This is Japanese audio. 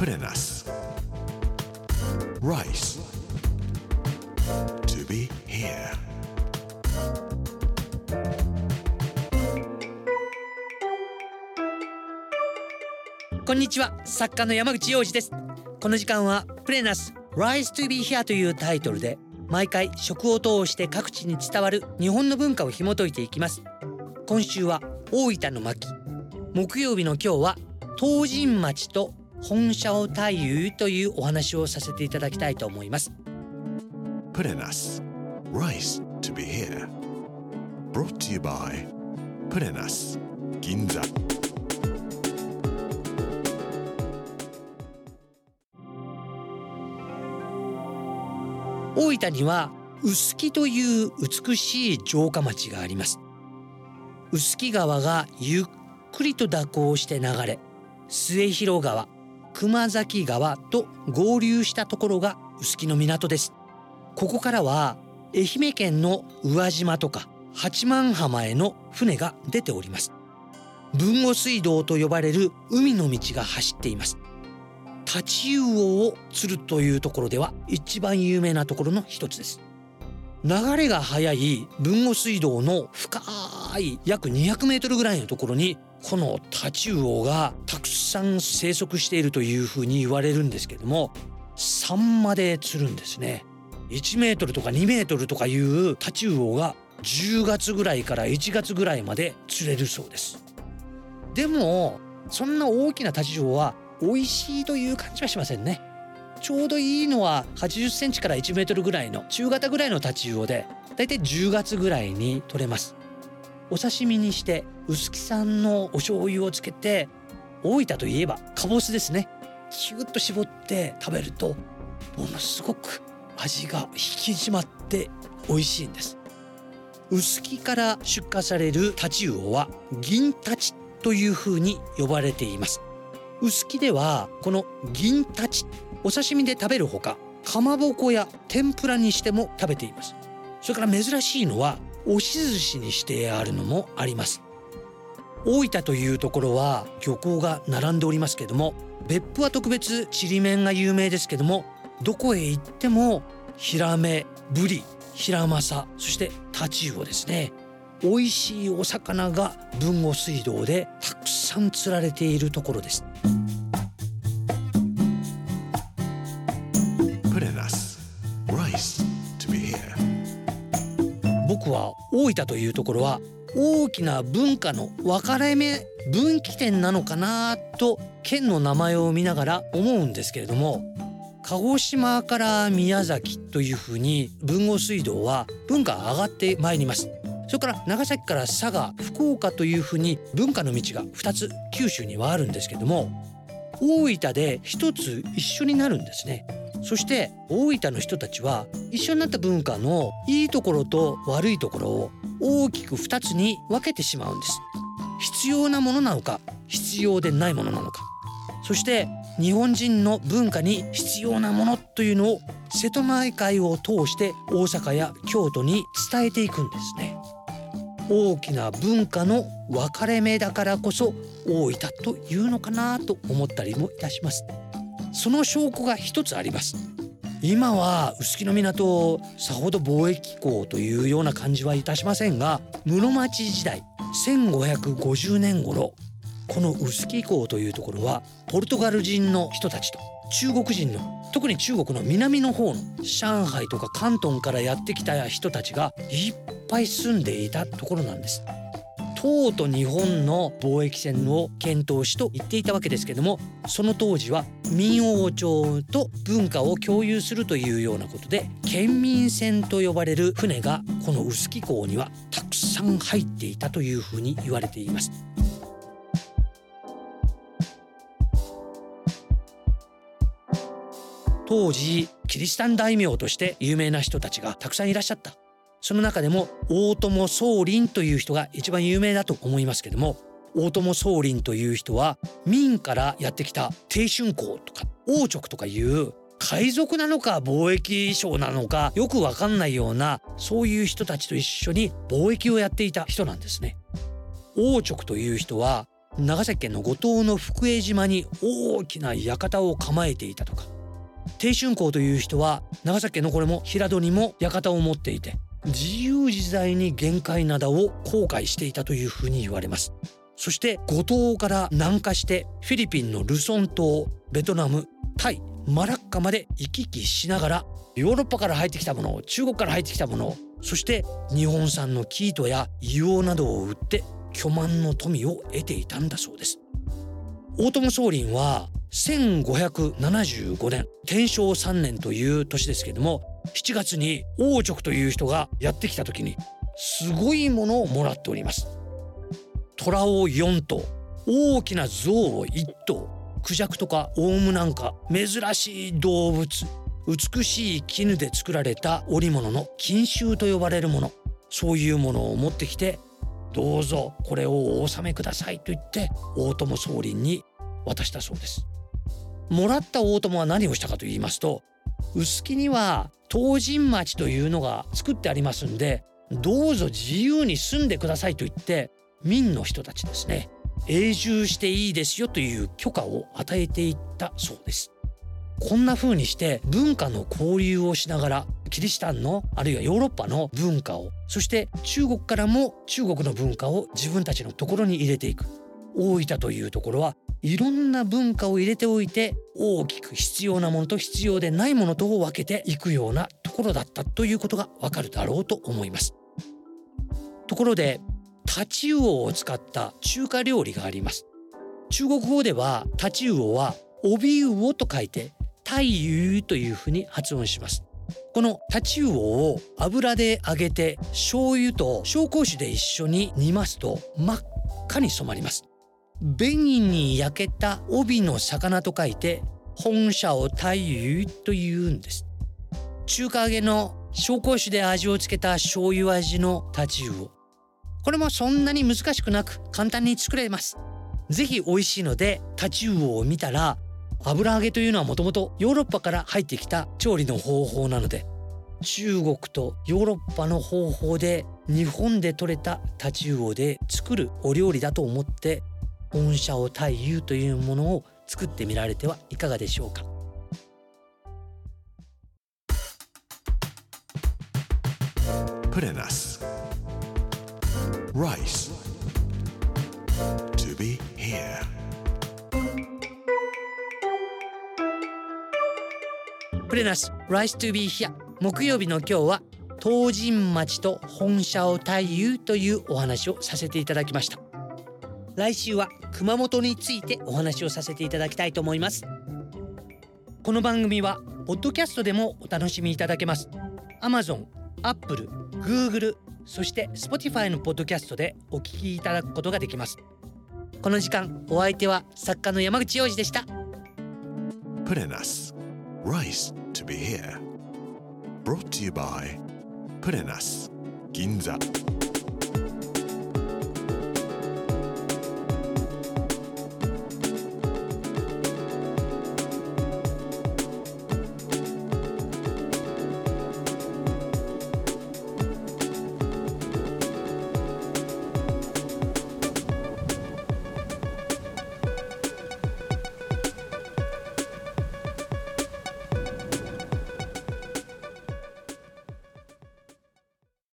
プレナス Rice. To be here. こんにちは作家の山口洋二ですこの時間はプレナス Rise to be here というタイトルで毎回食を通して各地に伝わる日本の文化を紐解いていきます今週は大分の巻木曜日の今日は東神町と本社を太夫というお話をさせていただきたいと思います。プレナス Rice to be here. Brought to you by プレナス銀座大分には臼杵という美しい城下町があります。臼杵川がゆっくりと蛇行して流れ末広川熊崎川と合流したところが臼杵の港です。ここからは愛媛県の宇和島とか八幡浜への船が出ております。豊後水道と呼ばれる海の道が走っています。タチウオを釣るというところでは一番有名なところの一つです。流れが速い豊後水道の深い約200メートルぐらいのところにこのタチウオがたくさん生息しているというふうに言われるんですけどもサンマで釣るんですね。1メートルとか2メートルとかいうタチウオが10月ぐらいから1月ぐらいまで釣れるそうです。でもそんな大きなタチウオは美味しいという感じはしませんね。ちょうどいいのは80センチから1メートルぐらいの中型ぐらいのタチウオでだいたい10月ぐらいに取れます。お刺身にして臼杵産のお醤油をつけて大分といえばかぼすですね。キュッと絞って食べるとものすごく味が引き締まって美味しいんです。臼杵から出荷されるタチウオは銀タチという風に呼ばれています。臼杵ではこの銀タチお刺身で食べるほかかまぼこや天ぷらにしても食べています。それから珍しいのは押し寿司にしてあるのもあります。大分というところは漁港が並んでおりますけども別府は特別ちりめんが有名ですけどもどこへ行ってもヒラメブリヒラマサそしてタチウオですね。美味しいお魚が豊後水道でたくさん釣られているところです。僕は大分というところは大きな文化の分かれ目分岐点なのかなと県の名前を見ながら思うんですけれども鹿児島から宮崎というふうに豊後水道は文化上がってまいります。それから長崎から佐賀福岡というふうに文化の道が2つ九州にはあるんですけども大分で一つ一緒になるんですね。そして大分の人たちは一緒になった文化のいいところと悪いところを大きく2つに分けてしまうんです。必要なものなのか必要でないものなのか。そして日本人の文化に必要なものというのを瀬戸内海を通して大阪や京都に伝えていくんですね。大きな文化の分かれ目だからこそ大分というのかなと思ったりもいたします。その証拠が一つあります今は臼杵の港さほど貿易港というような感じはいたしませんが室町時代1550年頃この臼杵港というところはポルトガル人の人たちと中国人の特に中国の南の方の上海とか広東からやってきた人たちがいっぱい住んでいたところなんです。唐と日本の貿易船を検討しと言っていたわけですけどもその当時は民王朝と文化を共有するというようなことで県民船と呼ばれる船がこの臼杵港にはたくさん入っていたというふうに言われています。当時キリシタン大名として有名な人たちがたくさんいらっしゃったその中でも大友宗麟という人が一番有名だと思いますけども大友宗麟という人は明からやってきた帝春公とか王直とかいう海賊なのか貿易商なのかよくわかんないようなそういう人たちと一緒に貿易をやっていた人なんですね。王直という人は長崎県の五島の福江島に大きな館を構えていたとか低春公という人は長崎県のこれも平戸にも館を持っていて自由自在に玄界灘を航海していたというふうに言われます。そして五島から南下してフィリピンのルソン島ベトナムタイマラッカまで行き来しながらヨーロッパから入ってきたもの中国から入ってきたものそして日本産の生糸や硫黄などを売って巨万の富を得ていたんだそうです。大友宗麟は1575年天正3年という年ですけれども7月に王直という人がやってきた時にすごいものをもらっております。虎を4頭大きな象を1頭クジャクとかオウムなんか珍しい動物美しい絹で作られた織物の金繍と呼ばれるものそういうものを持ってきてどうぞこれをお納めくださいと言って大友宗麟に渡したそうです。もらった大友は何をしたかと言いますと臼杵には東神町というのが作ってありますんでどうぞ自由に住んでくださいと言って民の人たちですね永住していいですよという許可を与えていったそうです。こんな風にして文化の交流をしながらキリシタンのあるいはヨーロッパの文化をそして中国からも中国の文化を自分たちのところに入れていく。大分というところはいろんな文化を入れておいて大きく必要なものと必要でないものとを分けていくようなところだったということがわかるだろうと思います。ところでタチウオを使った中華料理があります。中国語ではタチウオは帯魚と書いて太油というふうに発音します。このタチウオを油で揚げて醤油と紹興酒で一緒に煮ますと真っ赤に染まります。紅に焼けた帯の魚と書いて本社を太油というんです。中華揚げの紹興酒で味をつけた醤油味のタチウオこれもそんなに難しくなく簡単に作れます。ぜひ美味しいのでタチウオを見たら油揚げというのはもともとヨーロッパから入ってきた調理の方法なので中国とヨーロッパの方法で日本で採れたタチウオで作るお料理だと思って御社を太油というものを作ってみられてはいかがでしょうか？Purenas. Rice. To be here. プレナス Rice to be here 木曜日の今日は東神町と本社を太夫というお話をさせていただきました来週は熊本についてお話をさせていただきたいと思いますこの番組はポッドキャストでもお楽しみいただけます Amazon、Apple、Google そして Spotify のポッドキャストでお聞きいただくことができますこの時間お相手は作家の山口洋二でした Purenas. Rice to be here. Brought to you by Purenas. Ginza.